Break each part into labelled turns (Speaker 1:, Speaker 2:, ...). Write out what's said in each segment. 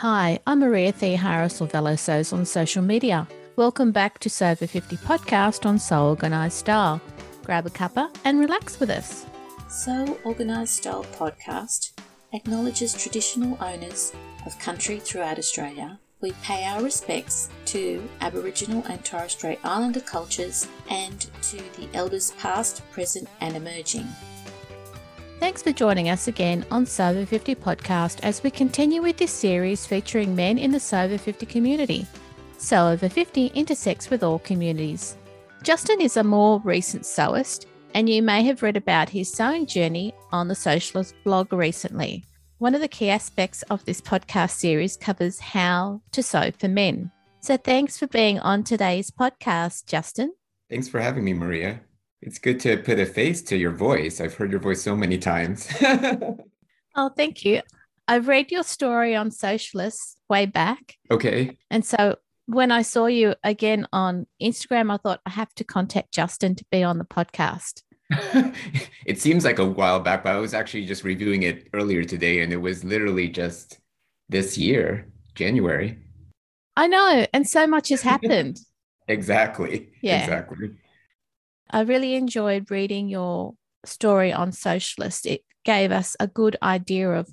Speaker 1: Hi, I'm Maria Theoharis or Velosews on social media. Welcome back to Sew 50 podcast on So Organised Style. Grab a cuppa and relax with us.
Speaker 2: So Organised Style podcast acknowledges traditional owners of country throughout Australia. We pay our respects to Aboriginal and Torres Strait Islander cultures and to the elders past, present, and emerging.
Speaker 1: Thanks for joining us again on Sew Over 50 podcast as we continue with this series featuring men in the Sew Over 50 community. Sew Over 50 intersects with all communities. Justin is a more recent sewist, and you may have read about his sewing journey on the Sewcialist blog recently. One of the key aspects of this podcast series covers how to sew for men. So thanks for being on today's podcast, Justin.
Speaker 3: Thanks for having me, Maria. It's good to put a face to your voice. I've heard your voice so many times.
Speaker 1: oh, thank you. I've read your story on Sewcialists way back.
Speaker 3: Okay.
Speaker 1: And so when I saw you again on Instagram, I thought I have to contact Justin to be on the podcast.
Speaker 3: it seems like a while back, but I was actually just reviewing it earlier today, and it was literally just this year, January.
Speaker 1: I know. And so much has happened.
Speaker 3: exactly.
Speaker 1: Yeah.
Speaker 3: Exactly.
Speaker 1: I really enjoyed reading your story on Sewcialist. It gave us a good idea of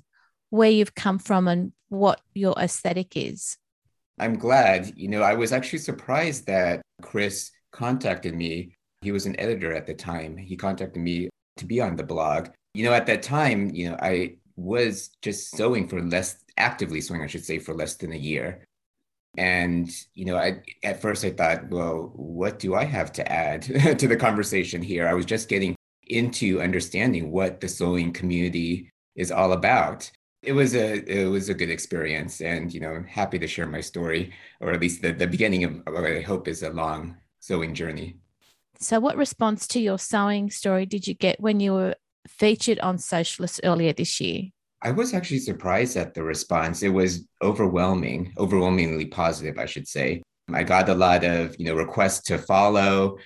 Speaker 1: where you've come from and what your aesthetic is.
Speaker 3: I'm glad. You know, I was actually surprised that Chris contacted me. He was an editor at the time. He contacted me to be on the blog. You know, at that time, you know, I was just sewing for less, actively sewing, I should say, for less than a year. And, you know, I, at first I thought, well, what do I have to add to the conversation here? I was just getting into understanding what the sewing community is all about. It was a it was a good experience, and you know, happy to share my story, or at least the, the beginning of what I hope is a long sewing journey.
Speaker 1: So, what response to your sewing story did you get when you were featured on Sewcialist earlier this year?
Speaker 3: I was actually surprised at the response. It was overwhelming, overwhelmingly positive, I should say. I got a lot of, you know, requests to follow.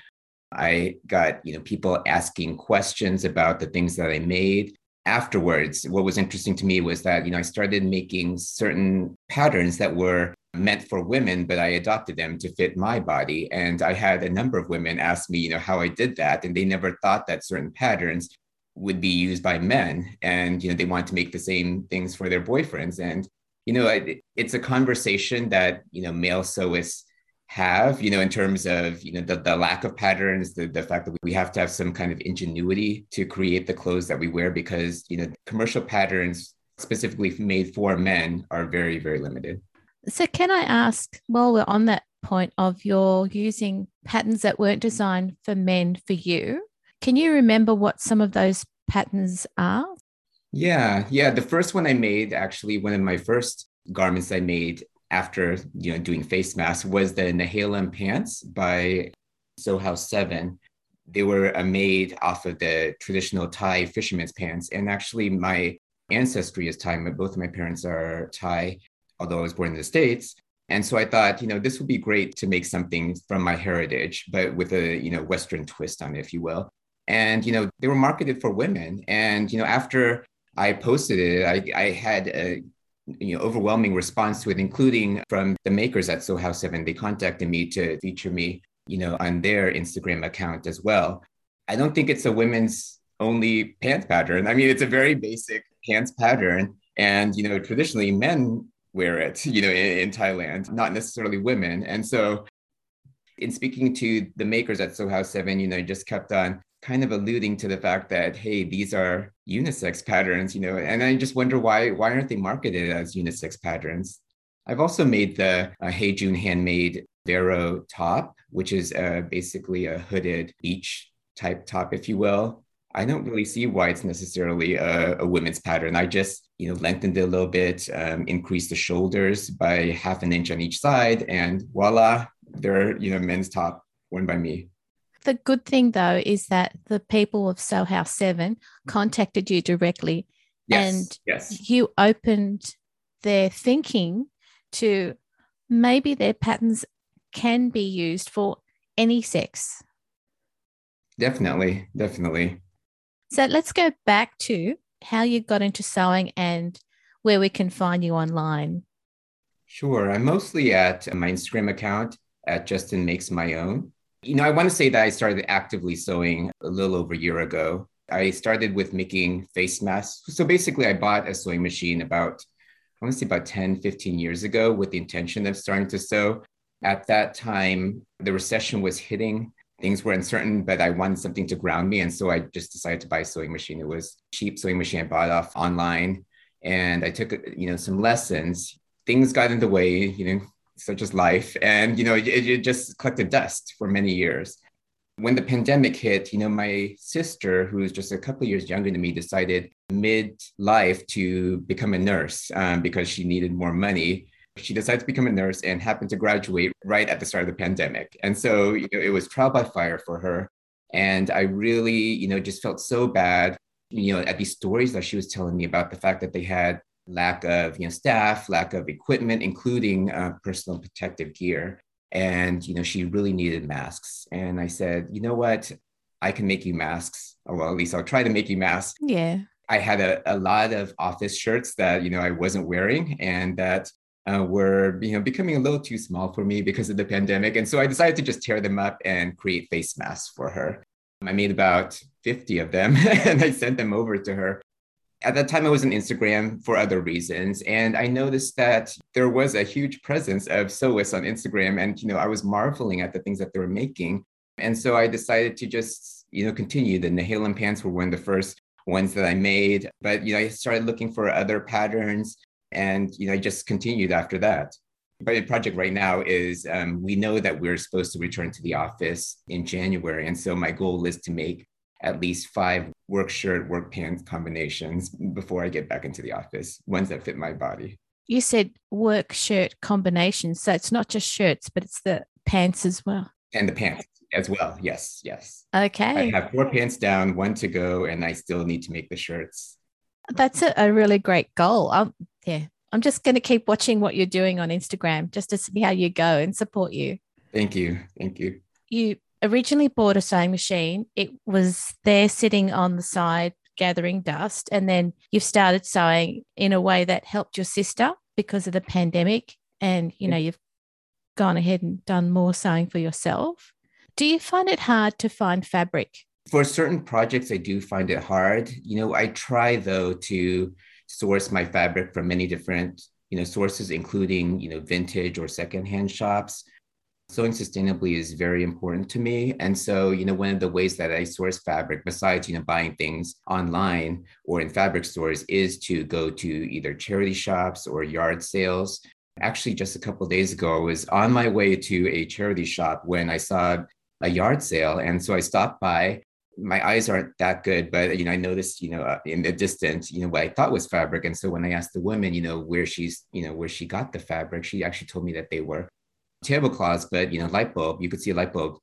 Speaker 3: I got, you know, people asking questions about the things that I made. Afterwards, what was interesting to me was that, you know, I started making certain patterns that were meant for women, but I adopted them to fit my body. And I had a number of women ask me, you know, how I did that. And they never thought that certain patterns would be used by men and you know they want to make the same things for their boyfriends. And you know it, it's a conversation that you know male sewists have you know in terms of you know the, the lack of patterns the, the fact that we have to have some kind of ingenuity to create the clothes that we wear because you know commercial patterns specifically made for men are very very limited.
Speaker 1: So can i ask while we're on that point of your using patterns that weren't designed for men for you can you remember what some of those patterns are?
Speaker 3: Yeah, yeah. The first one I made, actually, one of my first garments I made after you know doing face masks was the Nehalem pants by House Seven. They were uh, made off of the traditional Thai fisherman's pants, and actually, my ancestry is Thai. Both of my parents are Thai, although I was born in the states. And so I thought, you know, this would be great to make something from my heritage, but with a you know Western twist on it, if you will and you know they were marketed for women. And you know after i posted it i, I had a you know overwhelming response to it including from the makers at House 7 they contacted me to feature me you know on their instagram account as well. I don't think it's a women's only pants pattern. I mean it's a very basic pants pattern. And you know traditionally men wear it you know in, in thailand not necessarily women. And so in speaking to the makers at House 7 you know just kept on kind of alluding to the fact that hey these are unisex patterns you know and i just wonder why why aren't they marketed as unisex patterns? I've also made the uh, hey june handmade vero top which is uh, basically a hooded beach type top if you will. I don't really see why it's necessarily a, a women's pattern. I just you know lengthened it a little bit um, increased the shoulders by half an inch on each side and voila they're you know men's top worn by me
Speaker 1: the good thing though is that the people of Sew House 7 mm-hmm. contacted you directly
Speaker 3: yes,
Speaker 1: and
Speaker 3: yes.
Speaker 1: you opened their thinking to maybe their patterns can be used for any sex.
Speaker 3: Definitely, definitely.
Speaker 1: So let's go back to how you got into sewing and where we can find you online.
Speaker 3: Sure. I'm mostly at my Instagram account at Justin Makes My Own. You know, I want to say that I started actively sewing a little over a year ago. I started with making face masks. So basically, I bought a sewing machine about, I want to say about 10, 15 years ago with the intention of starting to sew. At that time, the recession was hitting. Things were uncertain, but I wanted something to ground me. And so I just decided to buy a sewing machine. It was cheap sewing machine I bought off online. And I took, you know, some lessons. Things got in the way, you know, such as life. And, you know, it, it just collected dust for many years. When the pandemic hit, you know, my sister, who's just a couple years younger than me, decided mid-life to become a nurse um, because she needed more money. She decided to become a nurse and happened to graduate right at the start of the pandemic. And so you know, it was trial by fire for her. And I really, you know, just felt so bad, you know, at these stories that she was telling me about the fact that they had lack of you know staff lack of equipment including uh, personal protective gear. And you know she really needed masks. And i said you know what? I can make you masks. Or well at least i'll try to make you masks.
Speaker 1: Yeah.
Speaker 3: I had a, a lot of office shirts that you know i wasn't wearing and that uh, were you know becoming a little too small for me because of the pandemic. And so i decided to just tear them up and create face masks for her. I made about 50 of them and i sent them over to her at that time, I was on Instagram for other reasons, and I noticed that there was a huge presence of sewists on Instagram, and you know, I was marveling at the things that they were making, and so I decided to just you know continue. The Nehalem pants were one of the first ones that I made, but you know, I started looking for other patterns, and you know, I just continued after that. But the project right now is um, we know that we're supposed to return to the office in January, and so my goal is to make at least five work shirt, work pants combinations before I get back into the office, ones that fit my body.
Speaker 1: You said work shirt combinations. So it's not just shirts, but it's the pants as well.
Speaker 3: And the pants as well. Yes, yes.
Speaker 1: Okay.
Speaker 3: I have four pants down, one to go, and I still need to make the shirts.
Speaker 1: That's a, a really great goal. I'm, yeah, I'm just going to keep watching what you're doing on Instagram just to see how you go and support you.
Speaker 3: Thank you. Thank you.
Speaker 1: You originally bought a sewing machine. It was there sitting on the side gathering dust. And then you've started sewing in a way that helped your sister because of the pandemic. And, you know, you've gone ahead and done more sewing for yourself. Do you find it hard to find fabric?
Speaker 3: For certain projects, I do find it hard. You know, I try though to source my fabric from many different, you know, sources, including, you know, vintage or secondhand shops sewing sustainably is very important to me. And so, you know, one of the ways that I source fabric, besides, you know, buying things online or in fabric stores, is to go to either charity shops or yard sales. Actually, just a couple days ago, I was on my way to a charity shop when I saw a yard sale. And so I stopped by. My eyes aren't that good, but you know, I noticed, you know, uh, in the distance, you know, what I thought was fabric. And so when I asked the woman, you know, where she's, you know, where she got the fabric, she actually told me that they were tablecloths, but you know, light bulb, you could see a light bulb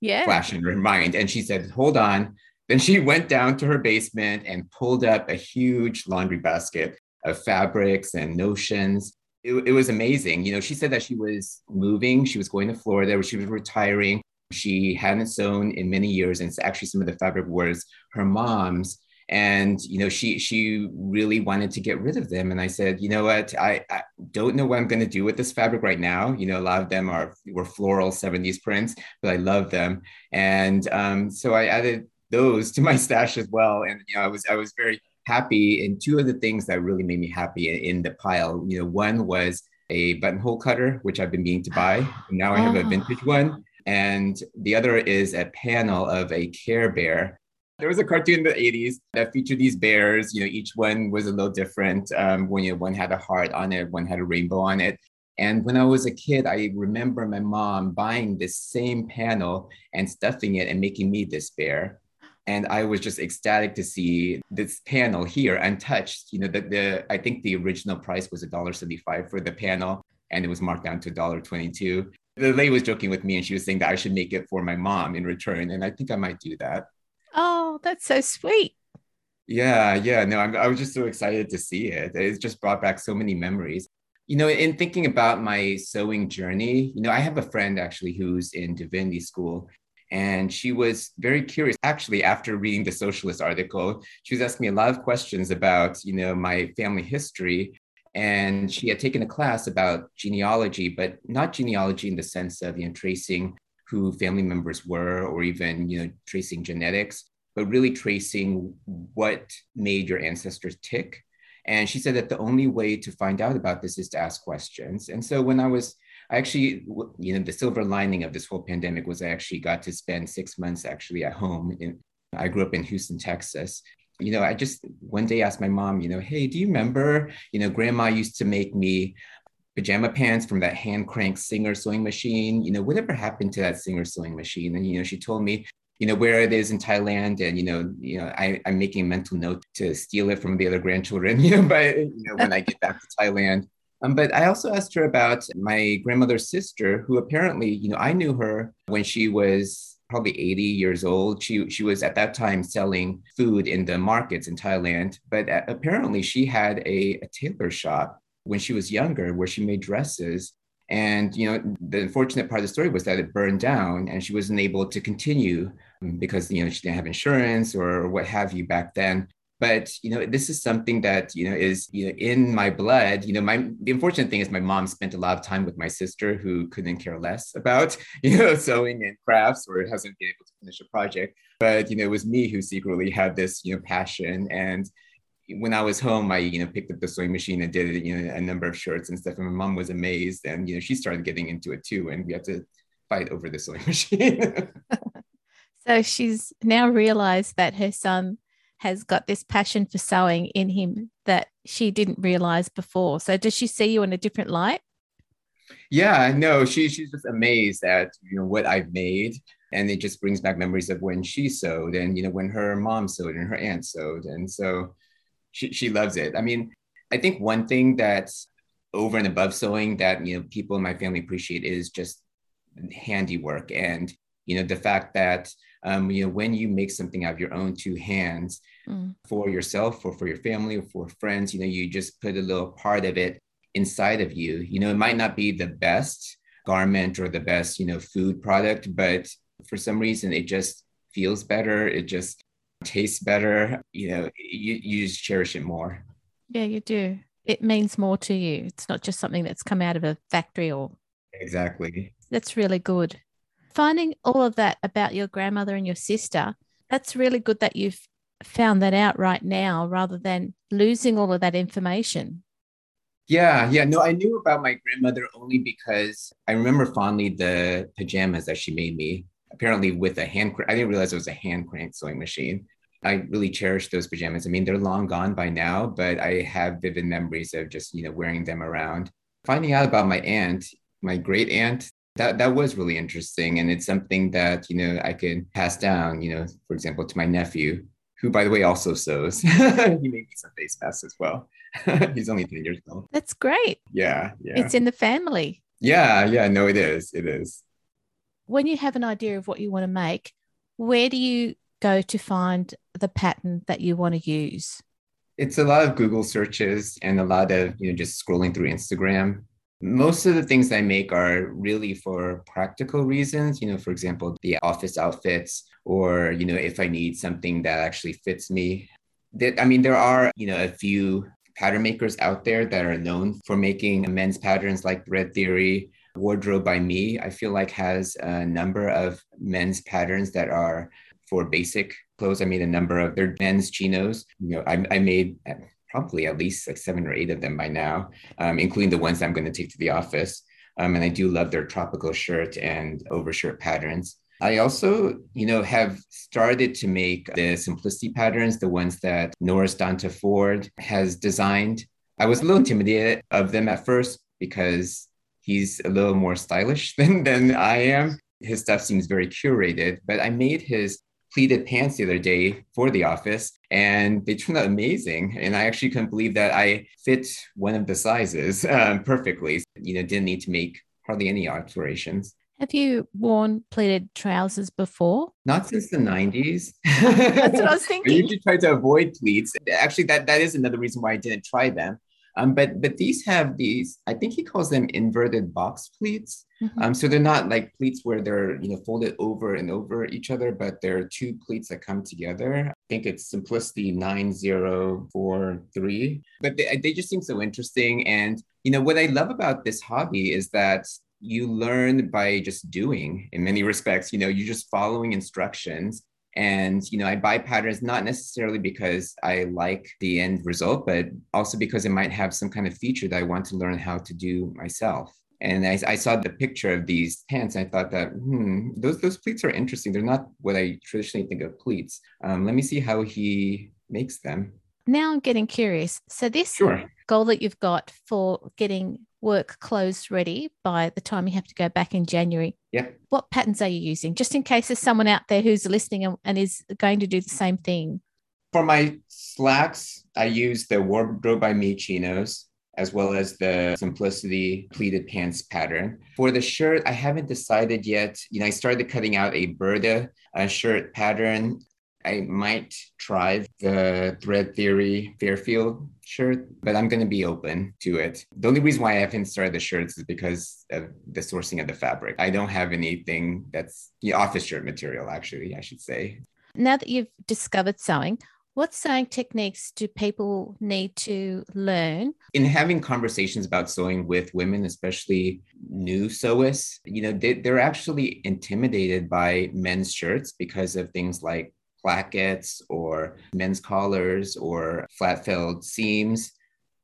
Speaker 1: yeah.
Speaker 3: flash in her mind. And she said, hold on. Then she went down to her basement and pulled up a huge laundry basket of fabrics and notions. It, it was amazing. You know, she said that she was moving, she was going to Florida, where she was retiring. She hadn't sewn in many years, and it's actually some of the fabric was her mom's and you know she she really wanted to get rid of them. And i said you know what? I, I don't know what i'm going to do with this fabric right now. You know a lot of them are were floral 70s prints but i love them. And um, so i added those to my stash as well. And you know i was i was very happy and two of the things that really made me happy in, in the pile. You know one was a buttonhole cutter which i've been meaning to buy. Now i have a vintage one. And the other is a panel of a care bear there was a cartoon in the 80s that featured these bears. You know, each one was a little different. Um, when you know, one had a heart on it, one had a rainbow on it. And when I was a kid, I remember my mom buying this same panel and stuffing it and making me this bear. And I was just ecstatic to see this panel here untouched. You know, the, the I think the original price was $1.75 for the panel, and it was marked down to $1.22. The lady was joking with me and she was saying that I should make it for my mom in return. And I think I might do that.
Speaker 1: Oh, that's so sweet.
Speaker 3: Yeah, yeah. No, I'm, I was just so excited to see it. It just brought back so many memories. You know, in thinking about my sewing journey, you know, I have a friend actually who's in divinity school, and she was very curious. Actually, after reading the Sewcialist article, she was asking me a lot of questions about, you know, my family history. And she had taken a class about genealogy, but not genealogy in the sense of you know tracing who family members were or even you know tracing genetics, but really tracing what made your ancestors tick. And she said that the only way to find out about this is to ask questions. And so when I was I actually, you know, the silver lining of this whole pandemic was I actually got to spend six months actually at home. In, I grew up in Houston, Texas. You know, I just one day asked my mom, you know, hey, do you remember, you know, grandma used to make me pajama pants from that hand crank Singer sewing machine? You know, whatever happened to that Singer sewing machine? And, you know, she told me, you know where it is in Thailand, and you know, you know, I, I'm making a mental note to steal it from the other grandchildren, you know, but you know, when I get back to Thailand. Um, but I also asked her about my grandmother's sister, who apparently, you know, I knew her when she was probably 80 years old. She she was at that time selling food in the markets in Thailand, but apparently she had a, a tailor shop when she was younger where she made dresses. And you know, the unfortunate part of the story was that it burned down, and she wasn't able to continue because you know she didn't have insurance or what have you back then but you know this is something that you know is you know in my blood you know my the unfortunate thing is my mom spent a lot of time with my sister who couldn't care less about you know sewing and crafts or hasn't been able to finish a project but you know it was me who secretly had this you know passion and when I was home, I you know picked up the sewing machine and did you know a number of shirts and stuff. And my mom was amazed, and you know she started getting into it too. And we had to fight over the sewing machine.
Speaker 1: So she's now realized that her son has got this passion for sewing in him that she didn't realize before. So does she see you in a different light?
Speaker 3: Yeah, no, she she's just amazed at you know what I've made. And it just brings back memories of when she sewed and you know when her mom sewed and her aunt sewed. And so she, she loves it. I mean, I think one thing that's over and above sewing that you know people in my family appreciate is just handiwork and you know the fact that um, you know when you make something out of your own two hands mm. for yourself or for your family or for friends you know you just put a little part of it inside of you. You know it might not be the best garment or the best you know food product but for some reason it just feels better. It just tastes better. You know you, you just cherish it more.
Speaker 1: Yeah you do. It means more to you. It's not just something that's come out of a factory or
Speaker 3: exactly.
Speaker 1: That's really good finding all of that about your grandmother and your sister that's really good that you've found that out right now rather than losing all of that information.
Speaker 3: Yeah, yeah. No, I knew about my grandmother only because I remember fondly the pajamas that she made me. Apparently, with a hand, crank. I didn't realize it was a hand crank sewing machine. I really cherish those pajamas. I mean, they're long gone by now, but I have vivid memories of just you know wearing them around. Finding out about my aunt, my great aunt, that that was really interesting, and it's something that you know I could pass down. You know, for example, to my nephew who, by the way, also sews. he made me some face masks as well. He's only 10 years old.
Speaker 1: That's great.
Speaker 3: Yeah. Yeah.
Speaker 1: It's in the family.
Speaker 3: Yeah. Yeah. No, it is. It is.
Speaker 1: When you have an idea of what you want to make, where do you go to find the pattern that you want to use?
Speaker 3: It's a lot of Google searches and a lot of, you know, just scrolling through Instagram most of the things I make are really for practical reasons. You know, for example, the office outfits, or, you know, if I need something that actually fits me. I mean, there are, you know, a few pattern makers out there that are known for making men's patterns like Thread Theory. Wardrobe by Me, I feel like has a number of men's patterns that are for basic clothes. I made a number of their men's chinos. You know, I, I made probably at least like seven or eight of them by now, um, including the ones I'm going to take to the office. Um, and I do love their tropical shirt and overshirt patterns. I also, you know, have started to make the simplicity patterns, the ones that Norris Danta Ford has designed. I was a little intimidated of them at first because he's a little more stylish than, than I am. His stuff seems very curated, but I made his pleated pants the other day for the office and they turned out amazing. And I actually couldn't believe that I fit one of the sizes um, perfectly. You know, didn't need to make hardly any alterations.
Speaker 1: Have you worn pleated trousers before?
Speaker 3: Not since the 90s.
Speaker 1: That's what I was thinking. I
Speaker 3: usually try to avoid pleats. Actually, that, that is another reason why I didn't try them. Um, but but these have these, I think he calls them inverted box pleats. Mm-hmm. Um, so they're not like pleats where they're you know folded over and over each other, but they're two pleats that come together. I think it's Simplicity 9043. But they, they just seem so interesting. And you know what I love about this hobby is that you learn by just doing in many respects. You know, you're just following instructions and you know i buy patterns not necessarily because i like the end result but also because it might have some kind of feature that i want to learn how to do myself. And I, I saw the picture of these pants and i thought that hmm those those pleats are interesting. They're not what i traditionally think of pleats. Um, let me see how he makes them.
Speaker 1: Now i'm getting curious. So this sure. goal that you've got for getting work clothes ready by the time you have to go back in January.
Speaker 3: Yeah.
Speaker 1: What patterns are you using? Just in case there's someone out there who's listening and, and is going to do the same thing.
Speaker 3: For my slacks, I use the Wardrobe by Me chinos as well as the Simplicity pleated pants pattern. For the shirt, I haven't decided yet. You know, I started cutting out a Burda uh, shirt pattern. I might try the Thread Theory Fairfield shirt, but I'm going to be open to it. The only reason why I haven't started the shirts is because of the sourcing of the fabric. I don't have anything that's the office shirt material, actually, I should say.
Speaker 1: Now that you've discovered sewing, what sewing techniques do people need to learn?
Speaker 3: In having conversations about sewing with women, especially new sewists, you know, they, they're actually intimidated by men's shirts because of things like plackets or men's collars or flat filled seams.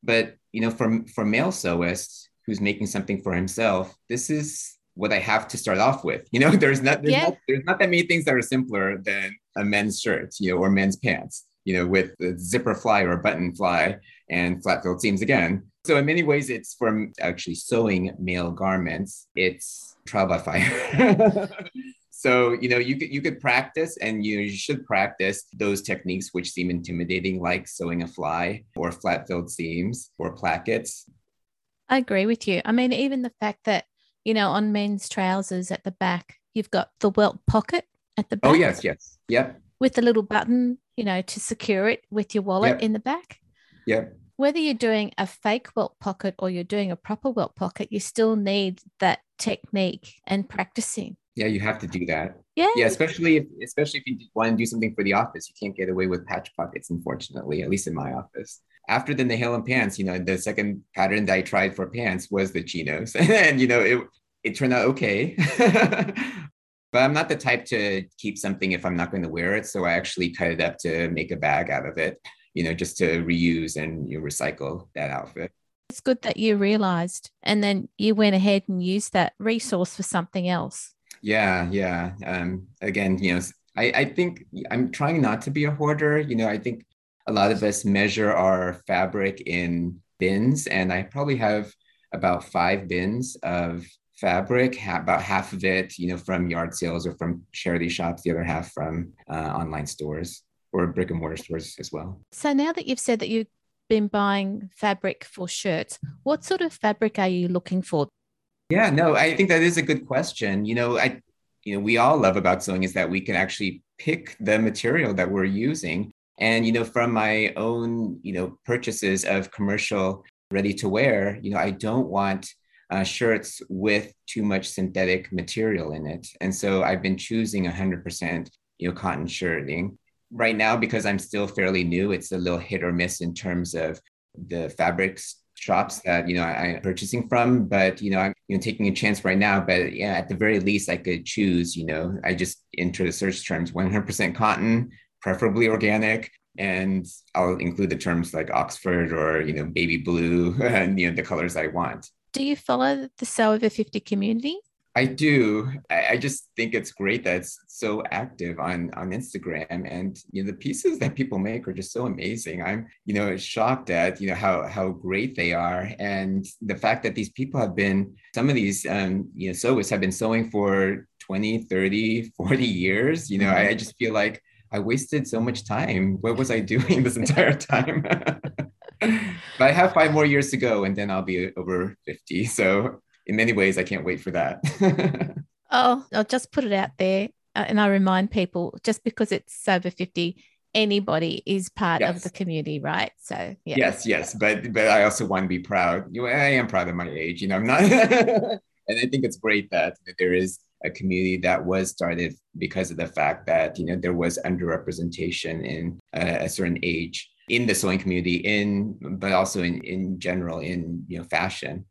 Speaker 3: But you know, for for male sewists who's making something for himself, this is what I have to start off with. You know, there's not there's, yeah. not there's not that many things that are simpler than a men's shirt, you know, or men's pants, you know, with the zipper fly or a button fly and flat filled seams again. So in many ways, it's from actually sewing male garments. It's trial by fire. So, you know, you could you could practice and you should practice those techniques which seem intimidating, like sewing a fly or flat filled seams or plackets.
Speaker 1: I agree with you. I mean, even the fact that, you know, on men's trousers at the back, you've got the welt pocket at the oh,
Speaker 3: back. Oh, yes, yes. Yep.
Speaker 1: With the little button, you know, to secure it with your wallet yep. in the back.
Speaker 3: Yep.
Speaker 1: Whether you're doing a fake welt pocket or you're doing a proper welt pocket, you still need that technique and practicing.
Speaker 3: Yeah, you have to do that.
Speaker 1: Yeah.
Speaker 3: Yeah, especially if especially if you want to do something for the office, you can't get away with patch pockets, unfortunately, at least in my office. After the Nehalem pants, you know, the second pattern that I tried for pants was the chinos. and you know, it it turned out okay. but I'm not the type to keep something if I'm not going to wear it. So I actually cut it up to make a bag out of it, you know, just to reuse and you know, recycle that outfit.
Speaker 1: It's good that you realized and then you went ahead and used that resource for something else.
Speaker 3: Yeah, yeah. Um, again, you know, I, I think I'm trying not to be a hoarder. You know, I think a lot of us measure our fabric in bins, and I probably have about five bins of fabric, about half of it, you know, from yard sales or from charity shops, the other half from uh, online stores or brick and mortar stores as well.
Speaker 1: So now that you've said that you've been buying fabric for shirts, what sort of fabric are you looking for?
Speaker 3: Yeah, no, I think that is a good question. You know, I, you know, we all love about sewing is that we can actually pick the material that we're using. And, you know, from my own, you know, purchases of commercial ready to wear, you know, I don't want uh, shirts with too much synthetic material in it. And so I've been choosing 100%, you know, cotton shirting. Right now, because I'm still fairly new, it's a little hit or miss in terms of the fabrics shops that you know I, am purchasing from, but you know I'm you know taking a chance right now. But yeah, at the very least, I could choose. You know, I just enter the search terms 100% cotton, preferably organic, and I'll include the terms like Oxford or you know baby blue and you know the colors I want.
Speaker 1: Do you follow the Sew Over 50 community?
Speaker 3: I do. I, I, just think it's great that it's so active on on Instagram, and you know the pieces that people make are just so amazing. I'm you know shocked at you know how how great they are, and the fact that these people have been some of these um, you know sewists have been sewing for 20, 30, 40 years. You know, I, I just feel like I wasted so much time. What was I doing this entire time? but I have five more years to go, and then I'll be over 50. So in many ways, I can't wait for that.
Speaker 1: oh, I'll just put it out there. Uh, and I remind people just because it's over 50, anybody is part
Speaker 3: Yes.
Speaker 1: of the community, right? So yeah.
Speaker 3: Yes, yes, but but I also want to be proud. You know, I am proud of my age. You know, I'm not, and I think it's great that, that there is a community that was started because of the fact that you know there was underrepresentation in uh, a certain age in the sewing community, in but also in in general in you know fashion.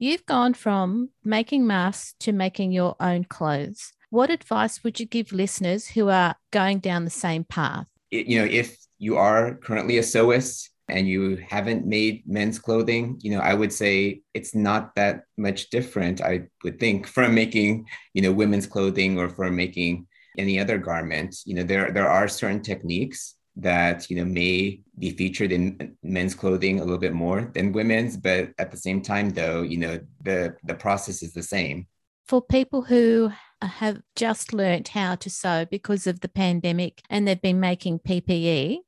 Speaker 1: You've gone from making masks to making your own clothes. What advice would you give listeners who are going down the same path?
Speaker 3: You know, if you are currently a sewist and you haven't made men's clothing, you know, I would say it's not that much different, I would think, from making, you know, women's clothing or from making any other garment. You know, there there are certain techniques that, you know, may be featured in men's clothing a little bit more than women's, but at the same time though, you know, the the process is the same.
Speaker 1: For people who have just learnt how to sew because of the pandemic and they've been making PPE,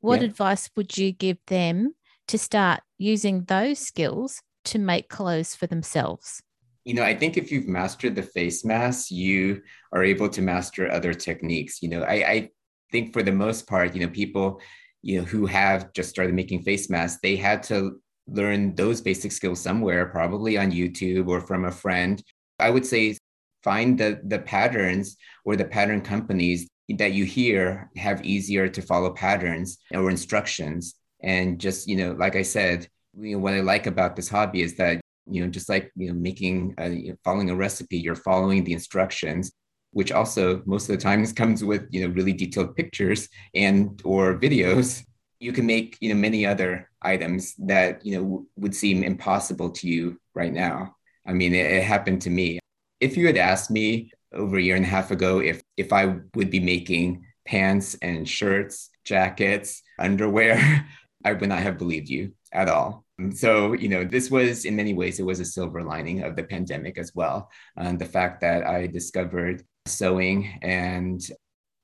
Speaker 1: what
Speaker 3: Yeah.
Speaker 1: advice would you give them to start using those skills to make clothes for themselves?
Speaker 3: you know, I think if you've mastered the face mask, you are able to master other techniques. You know, I, I think for the most part, you know, people, you know, who have just started making face masks, they had to learn those basic skills somewhere, probably on YouTube or from a friend. I would say find the the patterns or the pattern companies that you hear have easier to follow patterns or instructions. And just, you know, like I said, you know, what I like about this hobby is that you know just like you know making a, you know, following a recipe you're following the instructions which also most of the times comes with you know really detailed pictures and or videos. You can make you know many other items that you know w- would seem impossible to you right now. I mean it, it happened to me. If you had asked me over a year and a half ago if if i would be making pants and shirts jackets underwear i would not have believed you at all. So, you know, this was in many ways, it was a silver lining of the pandemic as well. And the fact that I discovered sewing and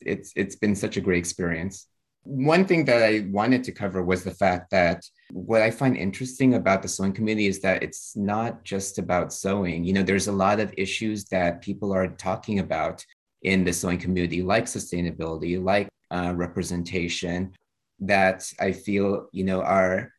Speaker 3: it's it's been such a great experience. One thing that I wanted to cover was the fact that what I find interesting about the sewing community is that it's not just about sewing. You know, there's a lot of issues that people are talking about in the sewing community, like sustainability, like uh, representation, that I feel, you know, are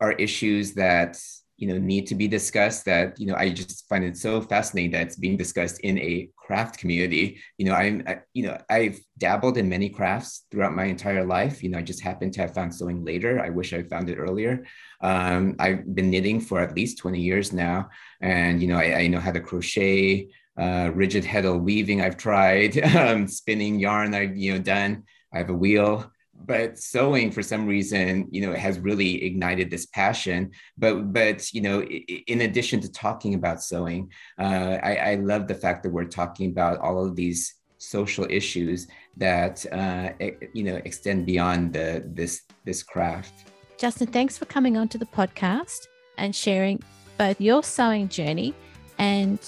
Speaker 3: are issues that you know need to be discussed that you know i just find it so fascinating that it's being discussed in a craft community. You know i'm I, you know i've dabbled in many crafts throughout my entire life. You know i just happened to have found sewing later. I wish i found it earlier. Um, i've been knitting for at least 20 years now. And you know i, I know how to crochet uh, rigid heddle weaving i've tried um, spinning yarn i've you know done. I have a wheel but sewing for some reason you know has really ignited this passion. But but you know in addition to talking about sewing uh, I, I love the fact that we're talking about all of these social issues that uh, you know extend beyond the this this craft.
Speaker 1: Justin, thanks for coming onto the podcast and sharing both your sewing journey and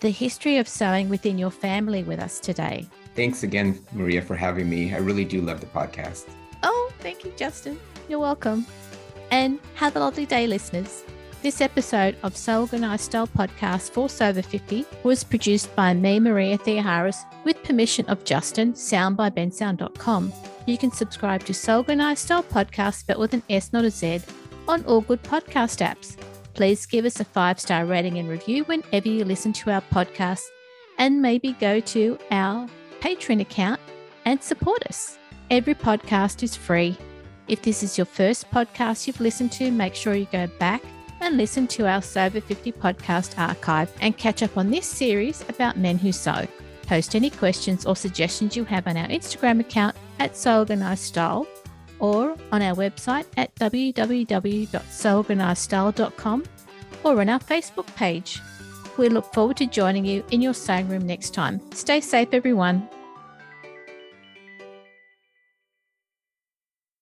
Speaker 1: the history of sewing within your family with us today.
Speaker 3: thanks again maria for having me. I really do love the podcast
Speaker 1: thank you, Justin. You're welcome. And have a lovely day, listeners. This episode of So Organised Style podcast for Sew Over 50 was produced by me, Maria Theoharis, with permission of Justin, sound by bensound.com. You can subscribe to So Organised Style podcast, spelled with an S, not a Z, on all good podcast apps. Please give us a five star rating and review whenever you listen to our podcast, and maybe go to our Patreon account and support us. Every podcast is free. If this is your first podcast you've listened to, make sure you go back and listen to our Sew Over 50 podcast archive and catch up on this series about men who sew. Post any questions or suggestions you have on our Instagram account at So Organised Style or on our website at www.soorganizedstyle.com or on our Facebook page. We look forward to joining you in your sewing room next time. Stay safe, everyone.